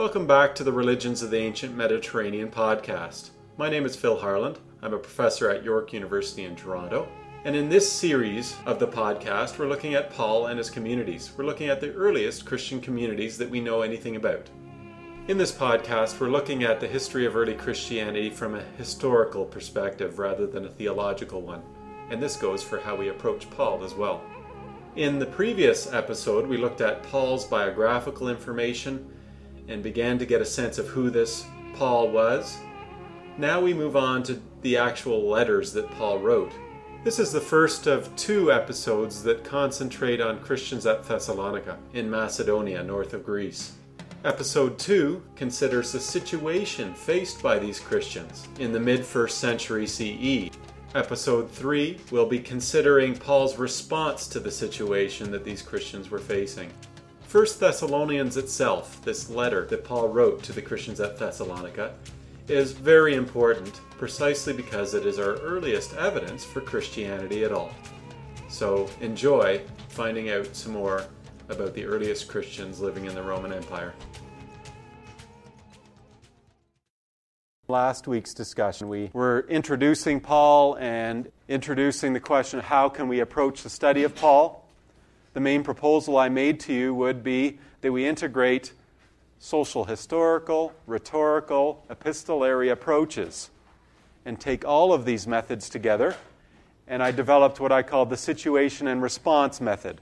Welcome back to the Religions of the Ancient Mediterranean podcast. My name is Phil Harland. I'm a professor at York University in Toronto. And in this series of the podcast, we're looking at Paul and his communities. We're looking at the earliest Christian communities that we know anything about. In this podcast, we're looking at the history of early Christianity from a historical perspective rather than a theological one. And this goes for how we approach Paul as well. In the previous episode, we looked at Paul's biographical information and began to get a sense of who this Paul was. Now we move on to the actual letters that Paul wrote. This is the first of two episodes that concentrate on Christians at Thessalonica, in Macedonia, north of Greece. Episode 2 considers the situation faced by these Christians in the mid 1st century CE. Episode 3 will be considering Paul's response to the situation that these Christians were facing. First Thessalonians itself, this letter that Paul wrote to the Christians at Thessalonica, is very important precisely because it is our earliest evidence for Christianity at all. So enjoy finding out some more about the earliest Christians living in the Roman Empire. Last week's discussion, we were introducing Paul and introducing the question how can we approach the study of Paul? The main proposal I made to you would be that we integrate social historical, rhetorical, epistolary approaches and take all of these methods together. And I developed what I called the situation and response method.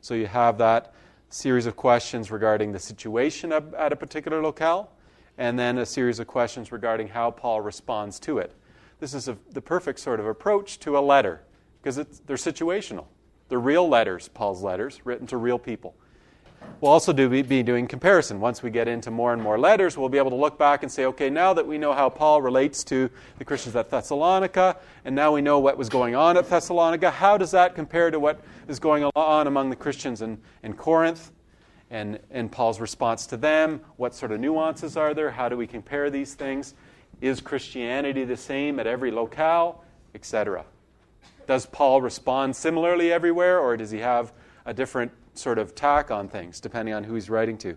So you have that series of questions regarding the situation at a particular locale, and then a series of questions regarding how Paul responds to it. This is a, the perfect sort of approach to a letter because they're situational. The real letters, Paul's letters, written to real people. We'll also do, be doing comparison. Once we get into more and more letters, we'll be able to look back and say, okay, now that we know how Paul relates to the Christians at Thessalonica, and now we know what was going on at Thessalonica, how does that compare to what is going on among the Christians in, in Corinth? And, and Paul's response to them? What sort of nuances are there? How do we compare these things? Is Christianity the same at every locale? Etc. Does Paul respond similarly everywhere, or does he have a different sort of tack on things, depending on who he's writing to?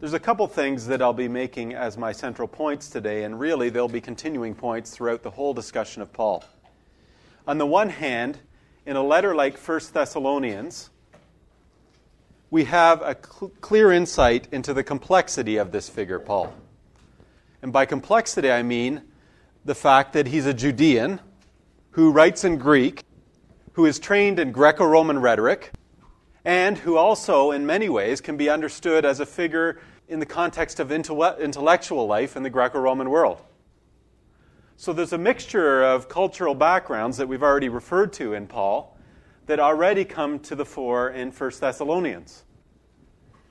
There's a couple things that I'll be making as my central points today, and really they'll be continuing points throughout the whole discussion of Paul. On the one hand, in a letter like 1 Thessalonians, we have a cl- clear insight into the complexity of this figure, Paul. And by complexity, I mean the fact that he's a Judean who writes in Greek, who is trained in Greco Roman rhetoric, and who also, in many ways, can be understood as a figure in the context of intellectual life in the Greco Roman world. So there's a mixture of cultural backgrounds that we've already referred to in Paul that already come to the fore in 1 Thessalonians.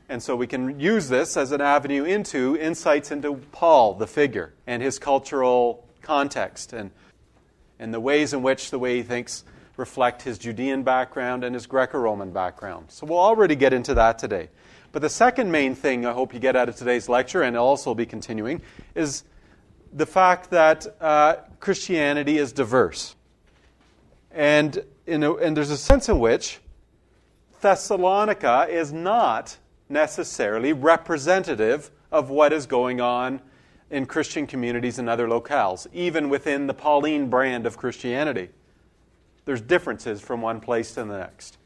And so we can use this as an avenue into insights into Paul, the figure, and his cultural context and and the ways in which the way he thinks reflect his Judean background and his Greco Roman background. So we'll already get into that today. But the second main thing I hope you get out of today's lecture, and also be continuing, is the fact that uh, Christianity is diverse. And, a, and there's a sense in which Thessalonica is not necessarily representative of what is going on in Christian communities and other locales, even within the Pauline brand of Christianity. There's differences from one place to the next.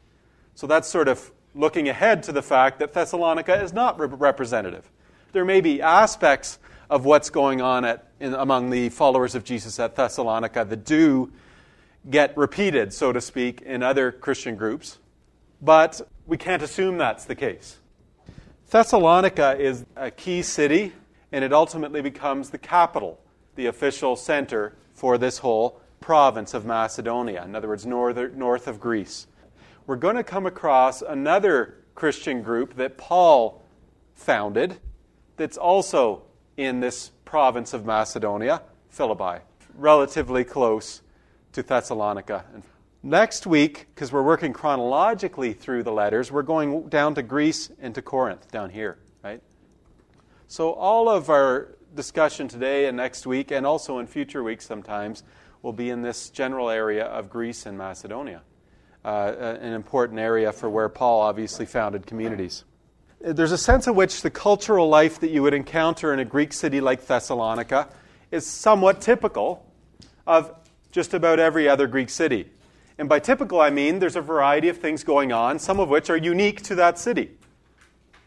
So that's sort of looking ahead to the fact that Thessalonica is not re- representative. There may be aspects of what's going on at, in, among the followers of Jesus at Thessalonica that do get repeated, so to speak, in other Christian groups, but we can't assume that's the case. Thessalonica is a key city and it ultimately becomes the capital, the official center for this whole province of Macedonia, in other words, north, north of Greece. We're going to come across another Christian group that Paul founded that's also in this province of Macedonia, Philippi, relatively close to Thessalonica. Next week, because we're working chronologically through the letters, we're going down to Greece and to Corinth, down here? So, all of our discussion today and next week, and also in future weeks sometimes, will be in this general area of Greece and Macedonia, uh, an important area for where Paul obviously founded communities. there's a sense in which the cultural life that you would encounter in a Greek city like Thessalonica is somewhat typical of just about every other Greek city. And by typical, I mean there's a variety of things going on, some of which are unique to that city.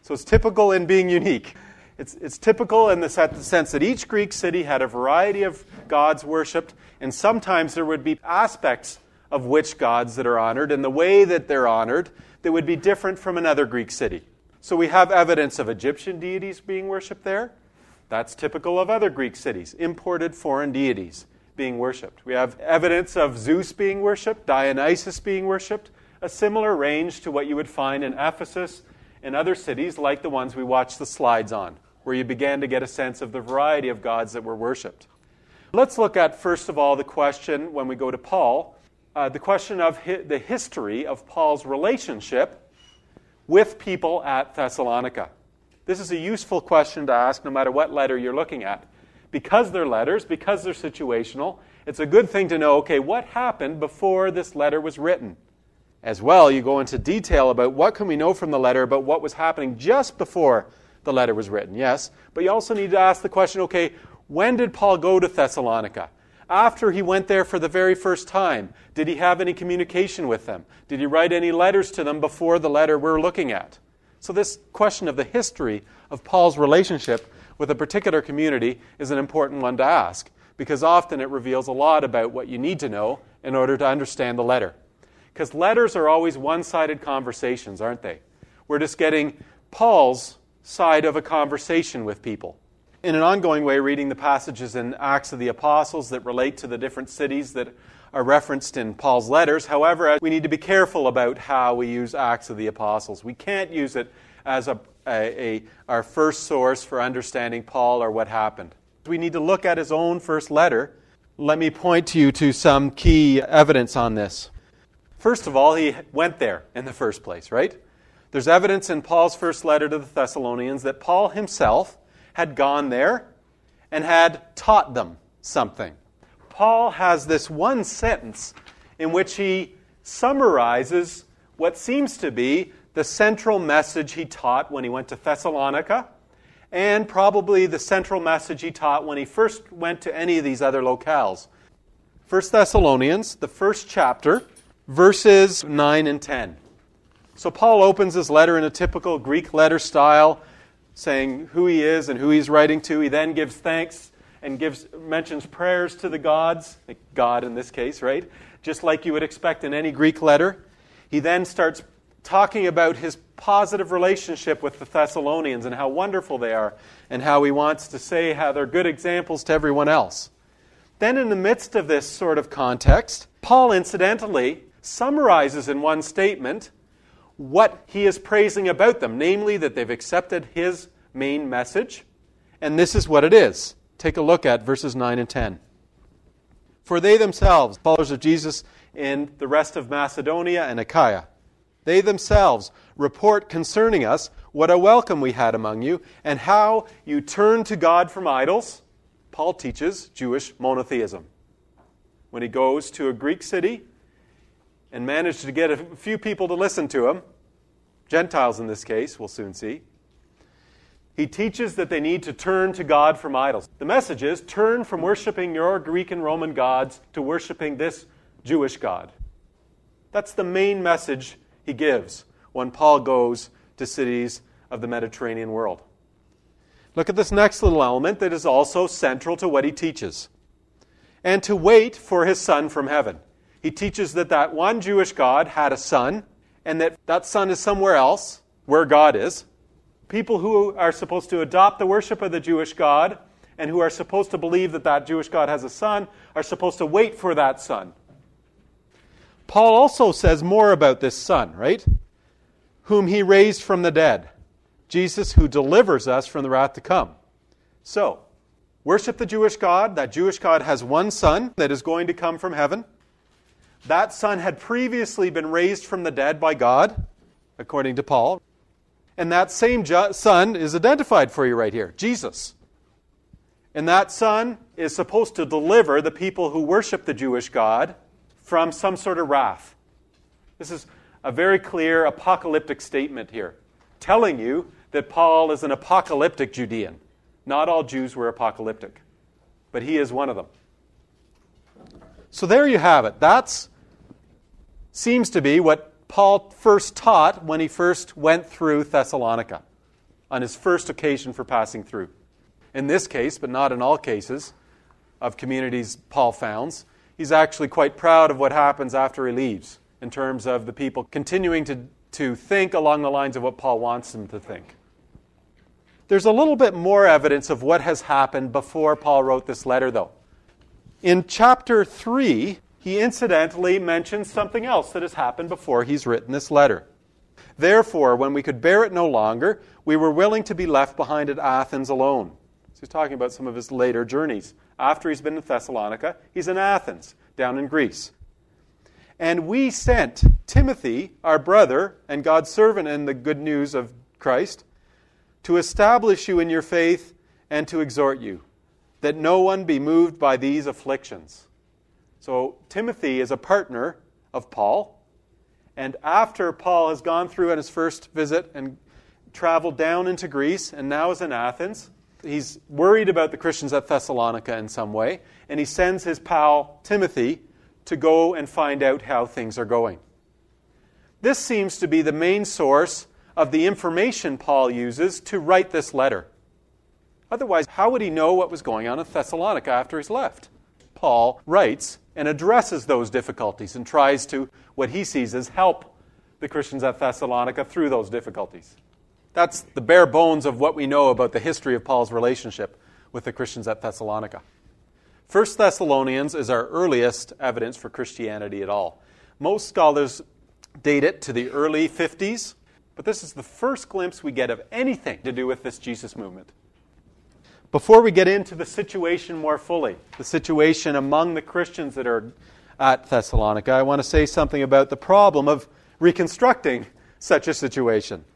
So it's typical in being unique. It's, it's typical in the sense that each Greek city had a variety of gods worshipped, and sometimes there would be aspects of which gods that are honored, and the way that they're honored that would be different from another Greek city. So we have evidence of Egyptian deities being worshipped there. That's typical of other Greek cities, imported foreign deities being worshipped. We have evidence of Zeus being worshipped, Dionysus being worshipped, a similar range to what you would find in Ephesus and other cities like the ones we watched the slides on, where you began to get a sense of the variety of gods that were worshipped. Let's look at, first of all, the question when we go to Paul, uh, the question of hi- the history of Paul's relationship with people at Thessalonica. This is a useful question to ask no matter what letter you're looking at because they're letters, because they're situational, it's a good thing to know okay, what happened before this letter was written? As well, you go into detail about what can we know from the letter about what was happening just before the letter was written, yes. But you also need to ask the question okay, when did Paul go to Thessalonica? After he went there for the very first time, did he have any communication with them? Did he write any letters to them before the letter we're looking at? So, this question of the history of Paul's relationship with a particular community is an important one to ask because often it reveals a lot about what you need to know in order to understand the letter. Because letters are always one sided conversations, aren't they? We're just getting Paul's side of a conversation with people. In an ongoing way, reading the passages in Acts of the Apostles that relate to the different cities that are referenced in Paul's letters. However, we need to be careful about how we use Acts of the Apostles. We can't use it as a, a, a, our first source for understanding Paul or what happened. We need to look at his own first letter. Let me point to you to some key evidence on this. First of all, he went there in the first place, right? There's evidence in Paul's first letter to the Thessalonians that Paul himself had gone there and had taught them something. Paul has this one sentence in which he summarizes what seems to be the central message he taught when he went to Thessalonica, and probably the central message he taught when he first went to any of these other locales. 1 Thessalonians, the first chapter, verses 9 and 10. So Paul opens his letter in a typical Greek letter style, saying who he is and who he's writing to. He then gives thanks and gives mentions prayers to the gods, God in this case, right? Just like you would expect in any Greek letter. He then starts talking about his positive relationship with the Thessalonians and how wonderful they are, and how he wants to say how they're good examples to everyone else. Then, in the midst of this sort of context, Paul incidentally summarizes in one statement what he is praising about them, namely that they've accepted his main message. And this is what it is. Take a look at verses 9 and 10. For they themselves, followers of Jesus in the rest of Macedonia and Achaia, they themselves report concerning us what a welcome we had among you, and how you turned to God from idols. Paul teaches Jewish monotheism. When he goes to a Greek city and managed to get a few people to listen to him, Gentiles in this case, we'll soon see, he teaches that they need to turn to God from idols. The message is turn from worshiping your Greek and Roman gods to worshiping this Jewish God. That's the main message he gives when Paul goes to cities of the Mediterranean world. Look at this next little element that is also central to what he teaches. And to wait for his son from heaven. He teaches that that one Jewish God had a son, and that that son is somewhere else, where God is. People who are supposed to adopt the worship of the Jewish God and who are supposed to believe that that Jewish God has a son are supposed to wait for that son. Paul also says more about this Son, right? Whom he raised from the dead. Jesus, who delivers us from the wrath to come. So, worship the Jewish God. That Jewish God has one Son that is going to come from heaven. That Son had previously been raised from the dead by God, according to Paul. And that same Son is identified for you right here Jesus. And that Son is supposed to deliver the people who worship the Jewish God from some sort of wrath. This is a very clear apocalyptic statement here, telling you that Paul is an apocalyptic Judean. Not all Jews were apocalyptic, but he is one of them. So there you have it. That seems to be what Paul first taught when he first went through Thessalonica on his first occasion for passing through. In this case, but not in all cases of communities Paul founds, he's actually quite proud of what happens after he leaves in terms of the people continuing to, to think along the lines of what Paul wants them to think. There's a little bit more evidence of what has happened before Paul wrote this letter, though. In chapter 3, he incidentally mentions something else that has happened before he's written this letter. Therefore, when we could bear it no longer, we were willing to be left behind at Athens alone. So he's talking about some of his later journeys. After he's been in Thessalonica, he's in Athens, down in Greece. And we sent Timothy, our brother, and God's servant in the good news of Christ, to establish you in your faith and to exhort you, that no one be moved by these afflictions. So, Timothy is a partner of Paul. And after Paul has gone through on his first visit and traveled down into Greece and now is in Athens, he's worried about the Christians at Thessalonica in some way. And he sends his pal Timothy to go and find out how things are going. This seems to be the main source of the information Paul uses to write this letter. Otherwise, how would he know what was going on in Thessalonica after he's left? Paul writes and addresses those difficulties and tries to, what he sees as help the Christians at Thessalonica through those difficulties. That's the bare bones of what we know about the history of Paul's relationship with the Christians at Thessalonica. First Thessalonians is our earliest evidence for Christianity at all. Most scholars date it to the early 50s, but this is the first glimpse we get of anything to do with this Jesus movement. Before we get into the situation more fully, the situation among the Christians that are at Thessalonica, I want to say something about the problem of reconstructing such a situation.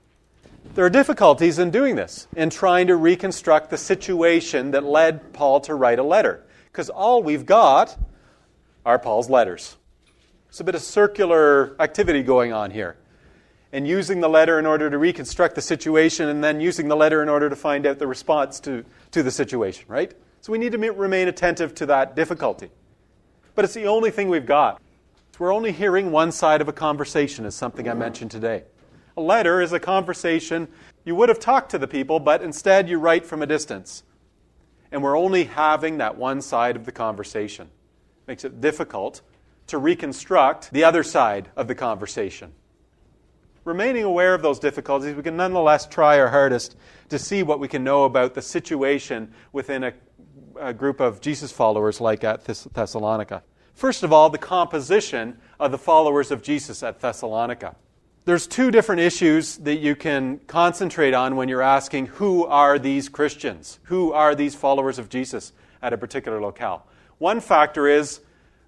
There are difficulties in doing this, in trying to reconstruct the situation that led Paul to write a letter, because all we've got are Paul's letters. There's a bit of circular activity going on here and using the letter in order to reconstruct the situation, and then using the letter in order to find out the response to, to the situation, right? So we need to remain attentive to that difficulty. But it's the only thing we've got. We're only hearing one side of a conversation, is something I mentioned today. A letter is a conversation you would have talked to the people, but instead you write from a distance. And we're only having that one side of the conversation. Makes it difficult to reconstruct the other side of the conversation remaining aware of those difficulties, we can nonetheless try our hardest to see what we can know about the situation within a, a group of Jesus followers like at Thessalonica. First of all, the composition of the followers of Jesus at Thessalonica. There's two different issues that you can concentrate on when you're asking who are these Christians? Who are these followers of Jesus at a particular locale? One factor is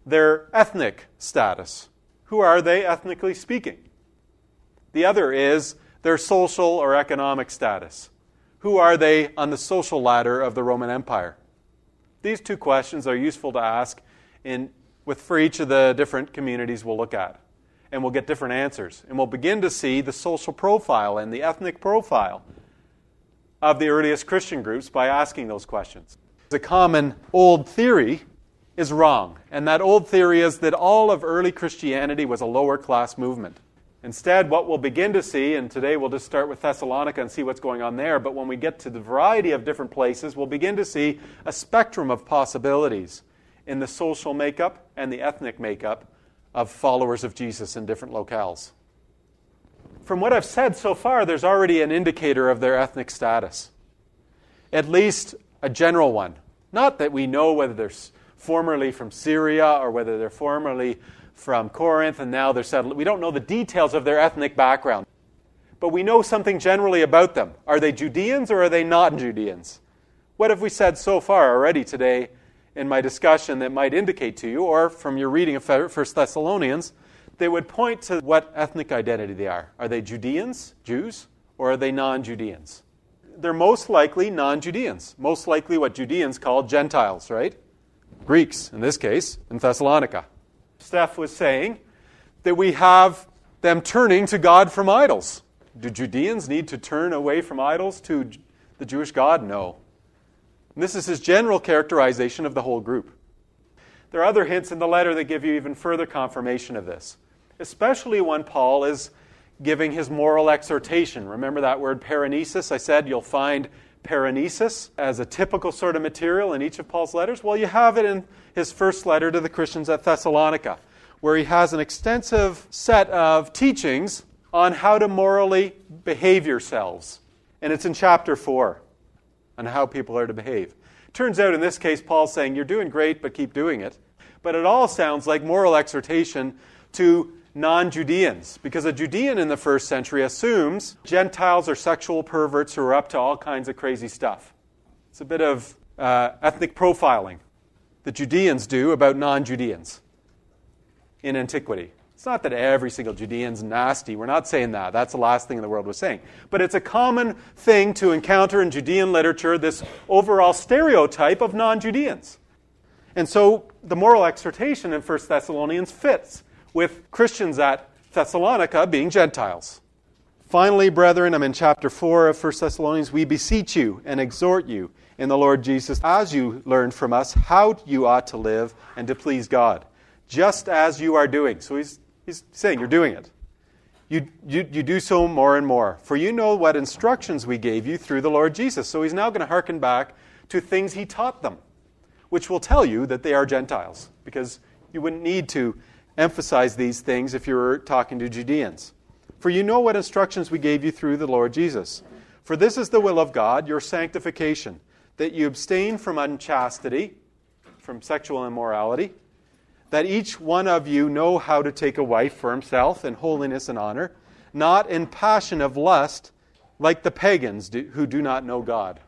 their ethnic status. Who are they ethnically speaking? The other is their social or economic status. Who are they on the social ladder of the Roman Empire? These two questions are useful to ask in, with, for each of the different communities we'll look at. And we'll get different answers. And we'll begin to see the social profile and the ethnic profile of the earliest Christian groups by asking those questions. The common old theory is wrong. And that old theory is that all of early Christianity was a lower class movement. Instead, what we'll begin to see, and today we'll just start with Thessalonica and see what's going on there, but when we get to the variety of different places, we'll begin to see a spectrum of possibilities in the social makeup and the ethnic makeup of followers of Jesus in different locales. From what I've said so far, there's already an indicator of their ethnic status, at least a general one. Not that we know whether they're formerly from Syria or whether they're formerly from Corinth and now they're settled. We don't know the details of their ethnic background, but we know something generally about them. Are they Judeans or are they not Judeans? What have we said so far already today in my discussion that might indicate to you, or from your reading of 1 Thessalonians, they would point to what ethnic identity they are. Are they Judeans, Jews, or are they non Judeans? They're most likely non Judeans, most likely what Judeans call Gentiles, right? Greeks, in this case, in Thessalonica. Steph was saying, that we have them turning to God from idols. Do Judeans need to turn away from idols to the Jewish God? No. And this is his general characterization of the whole group. There are other hints in the letter that give you even further confirmation of this, especially when Paul is giving his moral exhortation. Remember that word paraenesis? I said you'll find paraenesis as a typical sort of material in each of Paul's letters. Well, you have it in his first letter to the Christians at Thessalonica, where he has an extensive set of teachings on how to morally behave yourselves. And it's in chapter 4 on how people are to behave. Turns out in this case, Paul's saying, You're doing great, but keep doing it. But it all sounds like moral exhortation to non Judeans, because a Judean in the first century assumes Gentiles are sexual perverts who are up to all kinds of crazy stuff. It's a bit of uh, ethnic profiling that Judeans do about non Judeans in antiquity. It's not that every single Judean's nasty. We're not saying that. That's the last thing in the world was saying. But it's a common thing to encounter in Judean literature this overall stereotype of non Judeans. And so the moral exhortation in 1 Thessalonians fits with Christians at Thessalonica being Gentiles. Finally, brethren, I'm in chapter 4 of 1 Thessalonians. We beseech you and exhort you in the Lord Jesus, as you learned from us, how you ought to live and to please God, just as you are doing. So he's, he's saying you're doing it. You, you, you do so more and more. For you know what instructions we gave you through the Lord Jesus. So he's now going to hearken back to things he taught them, which will tell you that they are Gentiles, because you wouldn't need to emphasize these things if you were talking to Judeans. For you know what instructions we gave you through the Lord Jesus. For this is the will of God, your sanctification, that you abstain from unchastity, from sexual immorality, that each one of you know how to take a wife for himself in holiness and honor, not in passion of lust, like the pagans do, who do not know God.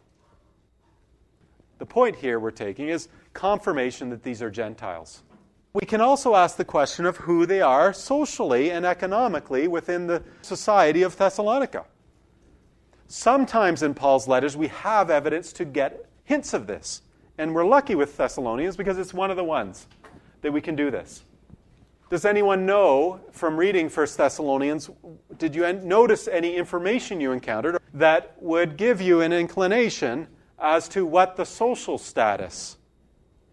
The point here we're taking is confirmation that these are Gentiles. We can also ask the question of who they are socially and economically within the society of Thessalonica. Sometimes in Paul's letters, we have evidence to get hints of this. And we're lucky with Thessalonians because it's one of the ones that we can do this. Does anyone know from reading 1 Thessalonians, did you notice any information you encountered that would give you an inclination as to what the social status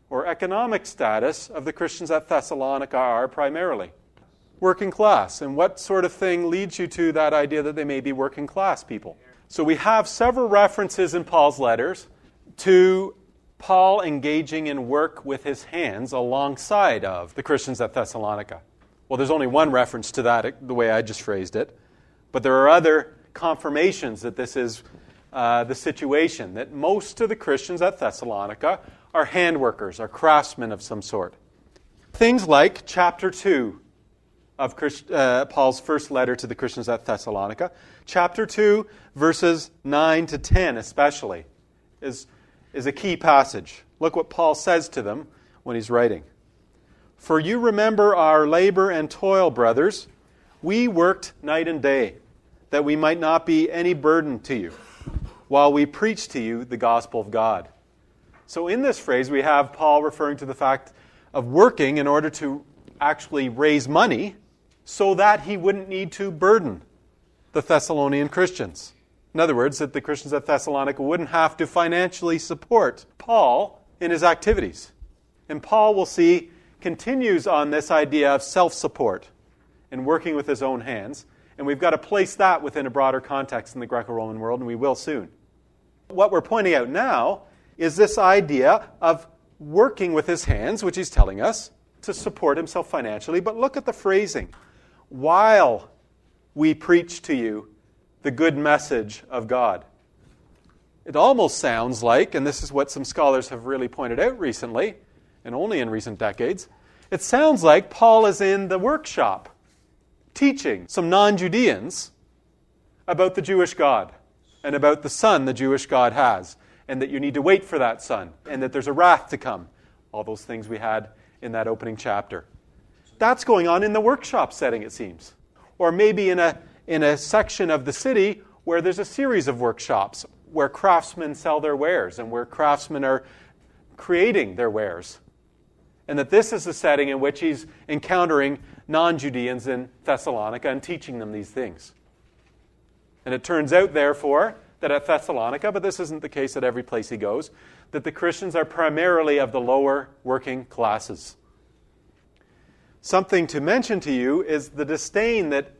or economic status of the Christians at Thessalonica are primarily. Working class. And what sort of thing leads you to that idea that they may be working class people? So we have several references in Paul's letters to Paul engaging in work with his hands alongside of the Christians at Thessalonica. Well, there's only one reference to that, the way I just phrased it. But there are other confirmations that this is uh, the situation, that most of the Christians at Thessalonica are hand workers, are craftsmen of some sort. Things like chapter 2 of Christ, uh, Paul's first letter to the Christians at Thessalonica, chapter 2, verses 9 to 10 especially, is, is a key passage. Look what Paul says to them when he's writing. For you remember our labor and toil, brothers. We worked night and day, that we might not be any burden to you, while we preach to you the gospel of God. So, in this phrase, we have Paul referring to the fact of working in order to actually raise money so that he wouldn't need to burden the Thessalonian Christians. In other words, that the Christians at Thessalonica wouldn't have to financially support Paul in his activities. And Paul, will see, continues on this idea of self support and working with his own hands. And we've got to place that within a broader context in the Greco Roman world, and we will soon. What we're pointing out now is this idea of working with his hands, which he's telling us, to support himself financially. But look at the phrasing. While we preach to you the good message of God. It almost sounds like, and this is what some scholars have really pointed out recently, and only in recent decades, it sounds like Paul is in the workshop teaching some non Judeans about the Jewish God and about the Son the Jewish God has and that you need to wait for that son, and that there's a wrath to come. All those things we had in that opening chapter. That's going on in the workshop setting, it seems. Or maybe in a, in a section of the city where there's a series of workshops where craftsmen sell their wares and where craftsmen are creating their wares. And that this is the setting in which he's encountering non Judeans in Thessalonica and teaching them these things. And it turns out, therefore, that at Thessalonica, but this isn't the case at every place he goes, that the Christians are primarily of the lower working classes. Something to mention to you is the disdain that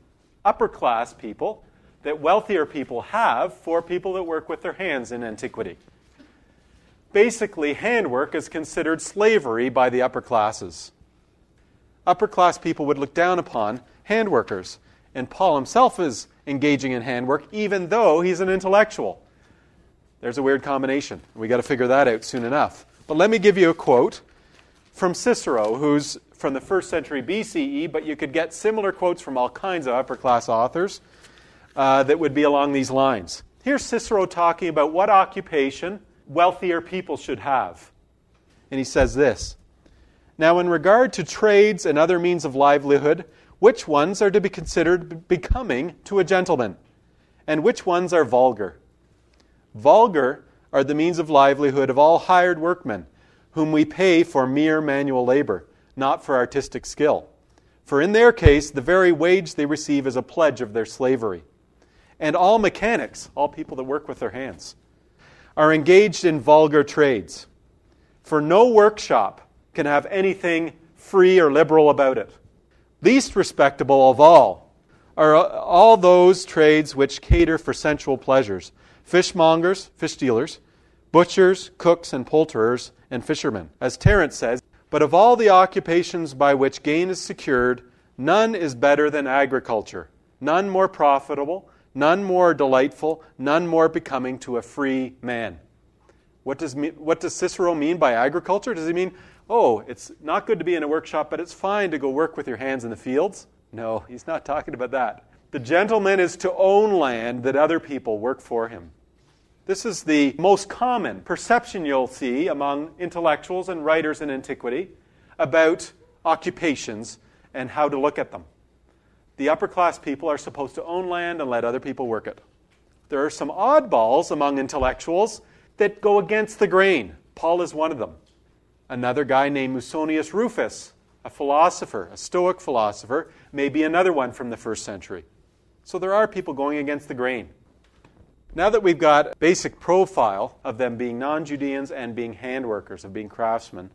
upper class people, that wealthier people have for people that work with their hands in antiquity. Basically, handwork is considered slavery by the upper classes. Upper class people would look down upon handworkers, and Paul himself is engaging in handwork, even though he's an intellectual. There's a weird combination. We got to figure that out soon enough. But let me give you a quote from Cicero, who's from the first century BCE, but you could get similar quotes from all kinds of upper class authors uh, that would be along these lines. Here's Cicero talking about what occupation wealthier people should have. And he says this Now, in regard to trades and other means of livelihood, which ones are to be considered becoming to a gentleman, and which ones are vulgar? Vulgar are the means of livelihood of all hired workmen, whom we pay for mere manual labor, not for artistic skill. For in their case, the very wage they receive is a pledge of their slavery. And all mechanics, all people that work with their hands, are engaged in vulgar trades. For no workshop can have anything free or liberal about it. Least respectable of all are all those trades which cater for sensual pleasures fishmongers, fish dealers, butchers, cooks, and poulterers, and fishermen. As Terence says, but of all the occupations by which gain is secured, none is better than agriculture, none more profitable, none more delightful, none more becoming to a free man. What does, what does Cicero mean by agriculture? Does he mean oh, it's not good to be in a workshop, but it's fine to go work with your hands in the fields? No, he's not talking about that. The gentleman is to own land that other people work for him. This is the most common perception you'll see among intellectuals and writers in antiquity about occupations and how to look at them. The upper class people are supposed to own land and let other people work it. There are some oddballs among intellectuals that go against the grain. Paul is one of them another guy named Musonius Rufus, a philosopher, a Stoic philosopher, maybe another one from the first century. So there are people going against the grain. Now that we've got a basic profile of them being non Judeans and being handworkers, of being craftsmen,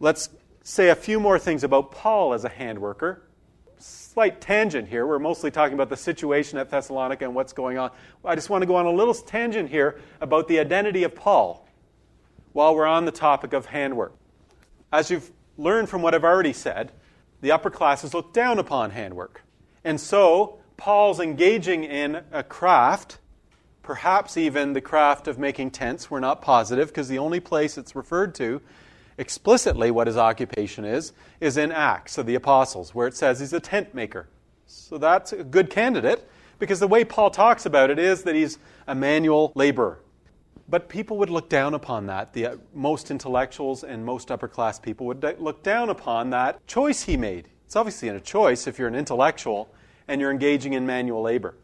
let's say a few more things about Paul as a handworker. Slight tangent here. We're mostly talking about the situation at Thessalonica and what's going on. I just want to go on a little tangent here about the identity of Paul while we're on the topic of handwork. As you've learned from what I've already said, the upper classes look down upon handwork. And so, Paul's engaging in a craft, perhaps even the craft of making tents. We're not positive because the only place it's referred to explicitly what his occupation is is in Acts of the Apostles, where it says he's a tent maker. So that's a good candidate because the way Paul talks about it is that he's a manual laborer. But people would look down upon that. The uh, most intellectuals and most upper class people would look down upon that choice he made. It's obviously a choice if you're an intellectual and you're engaging in manual labor.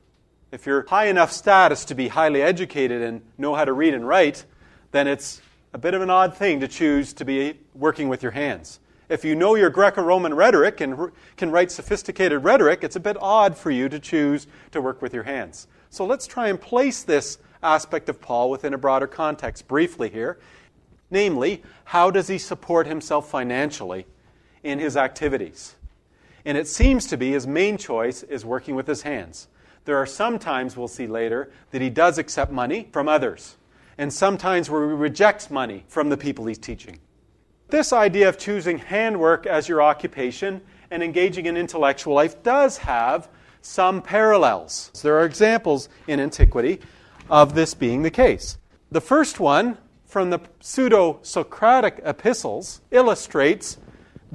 If you're high enough status to be highly educated and know how to read and write, then it's a bit of an odd thing to choose to be working with your hands. If you know your Greco Roman rhetoric and can write sophisticated rhetoric, it's a bit odd for you to choose to work with your hands. So let's try and place this aspect of Paul within a broader context briefly here. Namely, how does he support himself financially in his activities? And it seems to be his main choice is working with his hands. There are some times, we'll see later, that he does accept money from others, and sometimes where he rejects money from the people he's teaching. This idea of choosing handwork as your occupation and engaging in intellectual life does have some parallels. There are examples in antiquity of this being the case. The first one, from the pseudo Socratic epistles, illustrates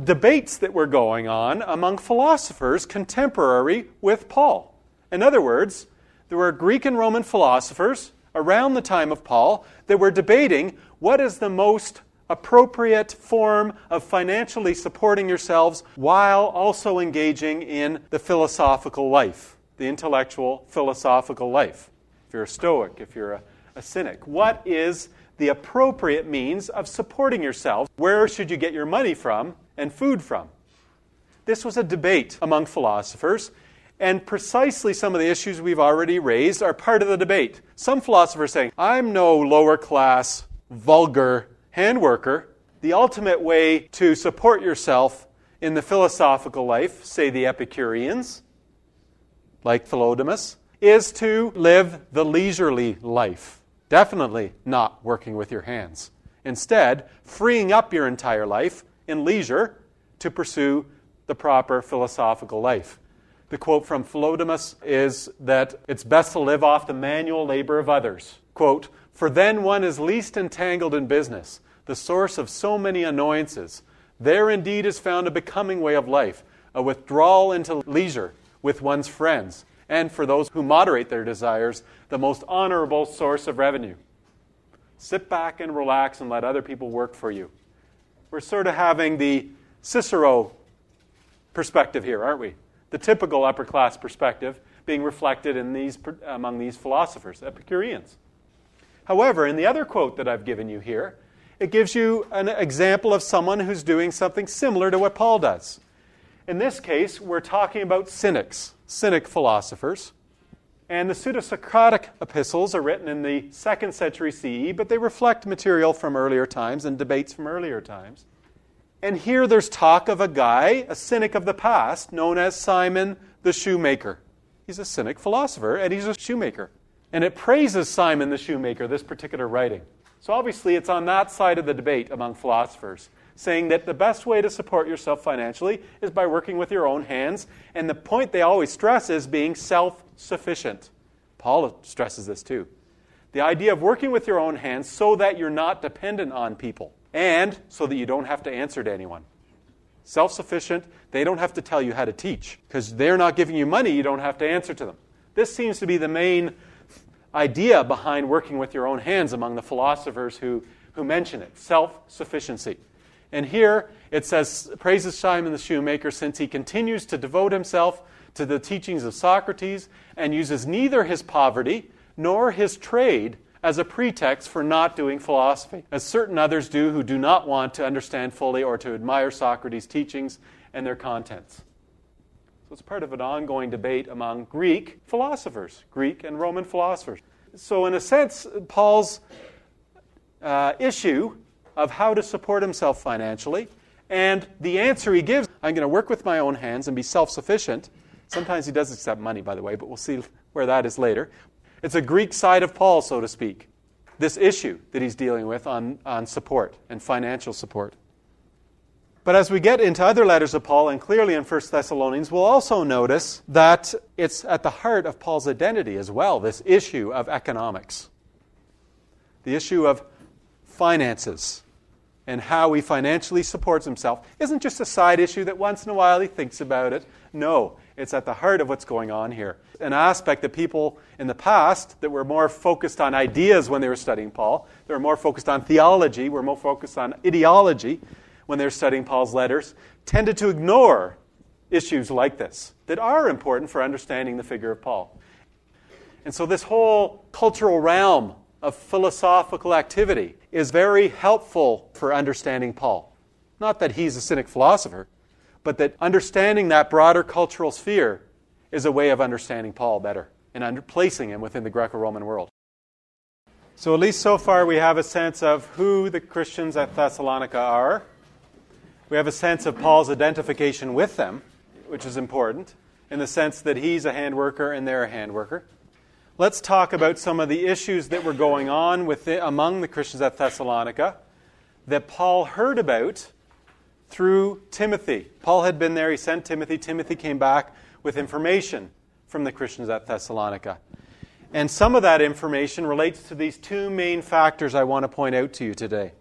debates that were going on among philosophers contemporary with Paul. In other words, there were Greek and Roman philosophers around the time of Paul that were debating what is the most appropriate form of financially supporting yourselves while also engaging in the philosophical life, the intellectual philosophical life If you're a Stoic, if you're a, a cynic. What is the appropriate means of supporting yourself? Where should you get your money from and food from? This was a debate among philosophers, And precisely some of the issues we've already raised are part of the debate. Some philosophers saying, I'm no lower class, vulgar handworker. The ultimate way to support yourself in the philosophical life, say the Epicureans, like Philodemus, is to live the leisurely life. Definitely not working with your hands. Instead, freeing up your entire life in leisure to pursue the proper philosophical life. The quote from Philodemus is that it's best to live off the manual labor of others. Quote, For then one is least entangled in business, the source of so many annoyances. There indeed is found a becoming way of life, a withdrawal into leisure with one's friends, and for those who moderate their desires, the most honorable source of revenue. Sit back and relax and let other people work for you. We're sort of having the Cicero perspective here, aren't we? The typical upper class perspective being reflected in these, among these philosophers, Epicureans. However, in the other quote that I've given you here, it gives you an example of someone who's doing something similar to what Paul does. In this case, we're talking about cynics, cynic philosophers. And the pseudo-Socratic epistles are written in the second century CE, but they reflect material from earlier times and debates from earlier times. And here there's talk of a guy, a cynic of the past, known as Simon the shoemaker. He's a cynic philosopher, and he's a shoemaker. And it praises Simon the shoemaker, this particular writing. So obviously, it's on that side of the debate among philosophers, saying that the best way to support yourself financially is by working with your own hands. And the point they always stress is being self sufficient. Paul stresses this too. The idea of working with your own hands so that you're not dependent on people and so that you don't have to answer to anyone. Self sufficient, they don't have to tell you how to teach because they're not giving you money, you don't have to answer to them. This seems to be the main idea behind working with your own hands among the philosophers who, who mention it self sufficiency. And here it says, praises Simon the shoemaker since he continues to devote himself to the teachings of Socrates and uses neither his poverty nor his trade as a pretext for not doing philosophy, as certain others do who do not want to understand fully or to admire Socrates' teachings and their contents. It's part of an ongoing debate among Greek philosophers, Greek and Roman philosophers. So, in a sense, Paul's uh, issue of how to support himself financially and the answer he gives I'm going to work with my own hands and be self sufficient. Sometimes he does accept money, by the way, but we'll see where that is later. It's a Greek side of Paul, so to speak, this issue that he's dealing with on, on support and financial support. But as we get into other letters of Paul, and clearly in 1 Thessalonians, we'll also notice that it's at the heart of Paul's identity as well, this issue of economics, the issue of finances, and how he financially supports himself isn't just a side issue that once in a while he thinks about it. No, it's at the heart of what's going on here. An aspect that people in the past that were more focused on ideas when they were studying Paul, they were more focused on theology, were more focused on ideology when they're studying Paul's letters, tended to ignore issues like this that are important for understanding the figure of Paul. And so, this whole cultural realm of philosophical activity is very helpful for understanding Paul. Not that he's a cynic philosopher, but that understanding that broader cultural sphere is a way of understanding Paul better and under, placing him within the Greco Roman world. So, at least so far, we have a sense of who the Christians at Thessalonica are. We have a sense of Paul's identification with them, which is important, in the sense that he's a hand worker and they're a hand worker. Let's talk about some of the issues that were going on with the, among the Christians at Thessalonica that Paul heard about through Timothy. Paul had been there, he sent Timothy. Timothy came back with information from the Christians at Thessalonica. And some of that information relates to these two main factors I want to point out to you today.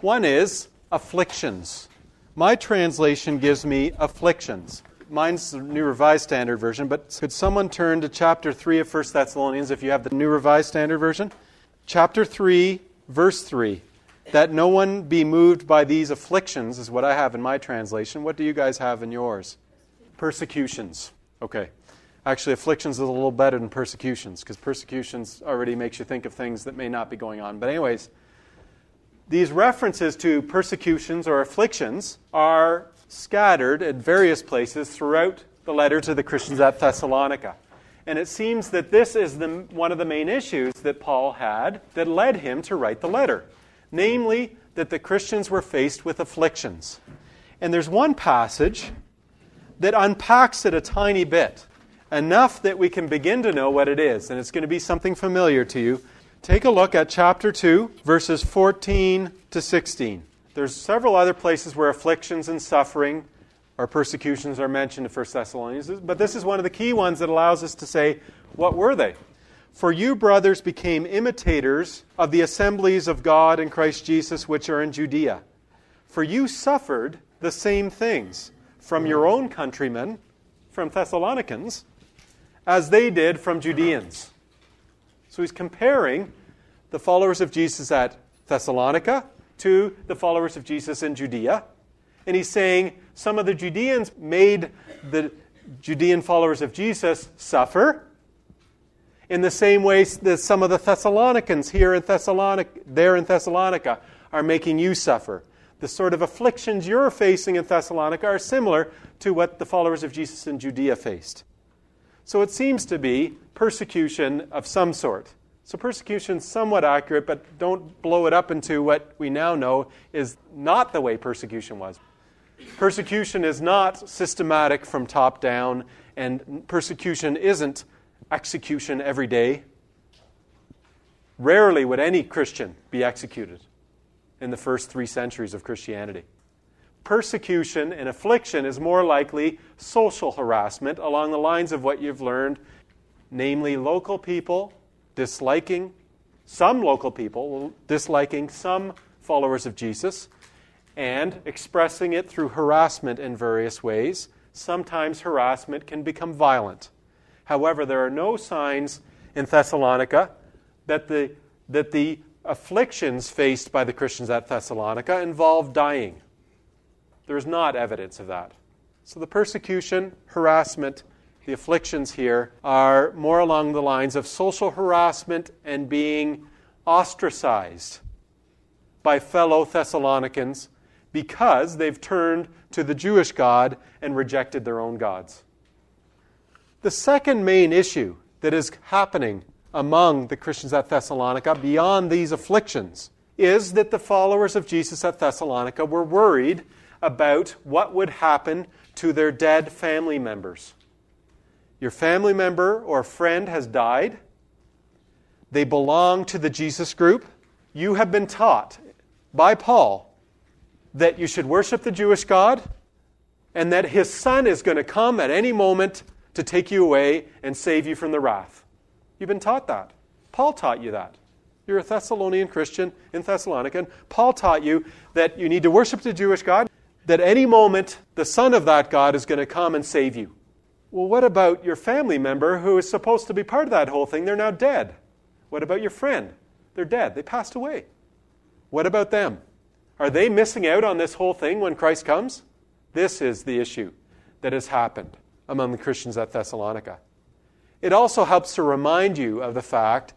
One is afflictions. My translation gives me afflictions. Mine's the New Revised Standard Version, but could someone turn to chapter 3 of 1 Thessalonians if you have the New Revised Standard Version? Chapter 3, verse 3 that no one be moved by these afflictions, is what I have in my translation. What do you guys have in yours? Persecutions. Okay. Actually, afflictions is a little better than persecutions because persecutions already makes you think of things that may not be going on. But, anyways, these references to persecutions or afflictions are scattered at various places throughout the letter to the Christians at Thessalonica. And it seems that this is the, one of the main issues that Paul had that led him to write the letter. Namely, that the Christians were faced with afflictions. And there's one passage that unpacks it a tiny bit, enough that we can begin to know what it is. And it's going to be something familiar to you. Take a look at chapter 2, verses 14 to 16. There's several other places where afflictions and suffering or persecutions are mentioned in 1 Thessalonians, but this is one of the key ones that allows us to say, what were they? For you, brothers, became imitators of the assemblies of God in Christ Jesus which are in Judea. For you suffered the same things from your own countrymen, from Thessalonians, as they did from Judeans. So he's comparing the followers of Jesus at Thessalonica to the followers of Jesus in Judea. And he's saying some of the Judeans made the Judean followers of Jesus suffer. In the same way that some of the Thessalonians here in Thessalonica, there in Thessalonica, are making you suffer. The sort of afflictions you're facing in Thessalonica are similar to what the followers of Jesus in Judea faced. So it seems to be persecution of some sort. So persecution is somewhat accurate, but don't blow it up into what we now know is not the way persecution was. Persecution is not systematic from top down, and persecution isn't execution every day. Rarely would any Christian be executed in the first three centuries of Christianity. Persecution and affliction is more likely social harassment along the lines of what you've learned, namely local people disliking some local people, disliking some followers of Jesus, and expressing it through harassment in various ways. Sometimes harassment can become violent. However, there are no signs in Thessalonica that the, that the afflictions faced by the Christians at Thessalonica involve dying. There is not evidence of that. So the persecution, harassment, the afflictions here are more along the lines of social harassment and being ostracized by fellow Thessalonians because they've turned to the Jewish God and rejected their own gods. The second main issue that is happening among the Christians at Thessalonica beyond these afflictions is that the followers of Jesus at Thessalonica were worried about what would happen to their dead family members. Your family member or friend has died. They belong to the Jesus group. You have been taught by Paul that you should worship the Jewish God and that his son is going to come at any moment to take you away and save you from the wrath. You've been taught that. Paul taught you that. You're a Thessalonian Christian in Thessalonica. And Paul taught you that you need to worship the Jewish God, that any moment the son of that God is going to come and save you. Well, what about your family member who is supposed to be part of that whole thing? They're now dead. What about your friend? They're dead. They passed away. What about them? Are they missing out on this whole thing when Christ comes? This is the issue that has happened among the Christians at Thessalonica. It also helps to remind you of the fact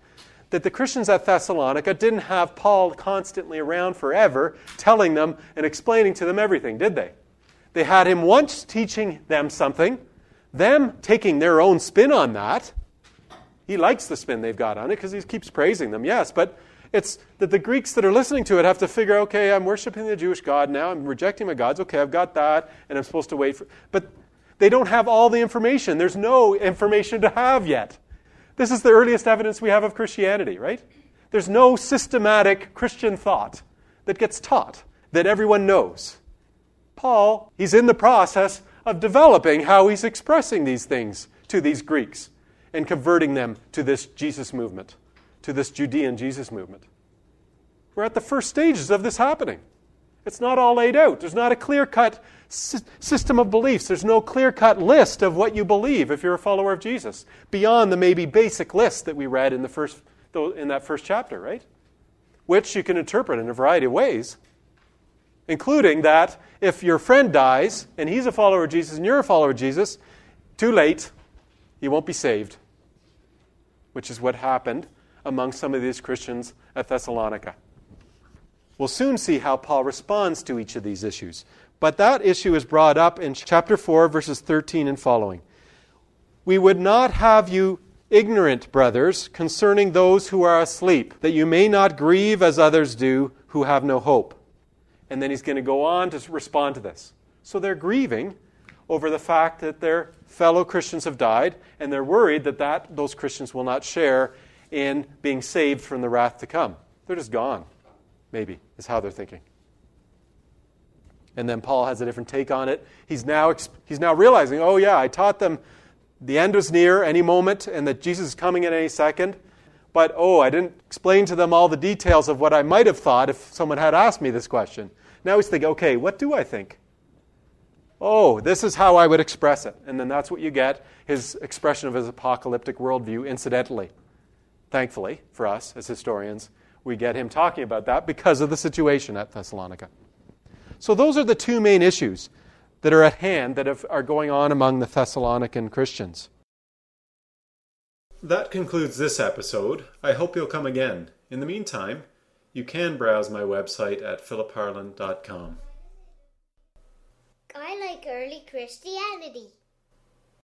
that the Christians at Thessalonica didn't have Paul constantly around forever telling them and explaining to them everything, did they? They had him once teaching them something, them taking their own spin on that. He likes the spin they've got on it because he keeps praising them, yes, but it's that the Greeks that are listening to it have to figure, okay, I'm worshiping the Jewish God now, I'm rejecting my gods, okay, I've got that, and I'm supposed to wait for. But they don't have all the information. There's no information to have yet. This is the earliest evidence we have of Christianity, right? There's no systematic Christian thought that gets taught that everyone knows. Paul, he's in the process of developing how he's expressing these things to these Greeks and converting them to this Jesus movement, to this Judean Jesus movement. We're at the first stages of this happening. It's not all laid out. There's not a clear cut system of beliefs. There's no clear cut list of what you believe if you're a follower of Jesus, beyond the maybe basic list that we read in, the first, in that first chapter, right? Which you can interpret in a variety of ways including that if your friend dies and he's a follower of Jesus and you're a follower of Jesus, too late, he won't be saved, which is what happened among some of these Christians at Thessalonica. We'll soon see how Paul responds to each of these issues. But that issue is brought up in chapter 4, verses 13 and following. We would not have you ignorant, brothers, concerning those who are asleep, that you may not grieve as others do who have no hope. And then he's going to go on to respond to this. So they're grieving over the fact that their fellow Christians have died, and they're worried that, that those Christians will not share in being saved from the wrath to come. They're just gone, maybe, is how they're thinking. And then Paul has a different take on it. He's now, he's now realizing, oh, yeah, I taught them the end was near any moment and that Jesus is coming at any second. But, oh, I didn't explain to them all the details of what I might have thought if someone had asked me this question. Now he's thinking, okay, what do I think? Oh, this is how I would express it. And then that's what you get his expression of his apocalyptic worldview, incidentally. Thankfully, for us as historians, we get him talking about that because of the situation at Thessalonica. So, those are the two main issues that are at hand that are going on among the Thessalonican Christians. That concludes this episode. I hope you'll come again. In the meantime, you can browse my website at philipharland.com. I like early Christianity.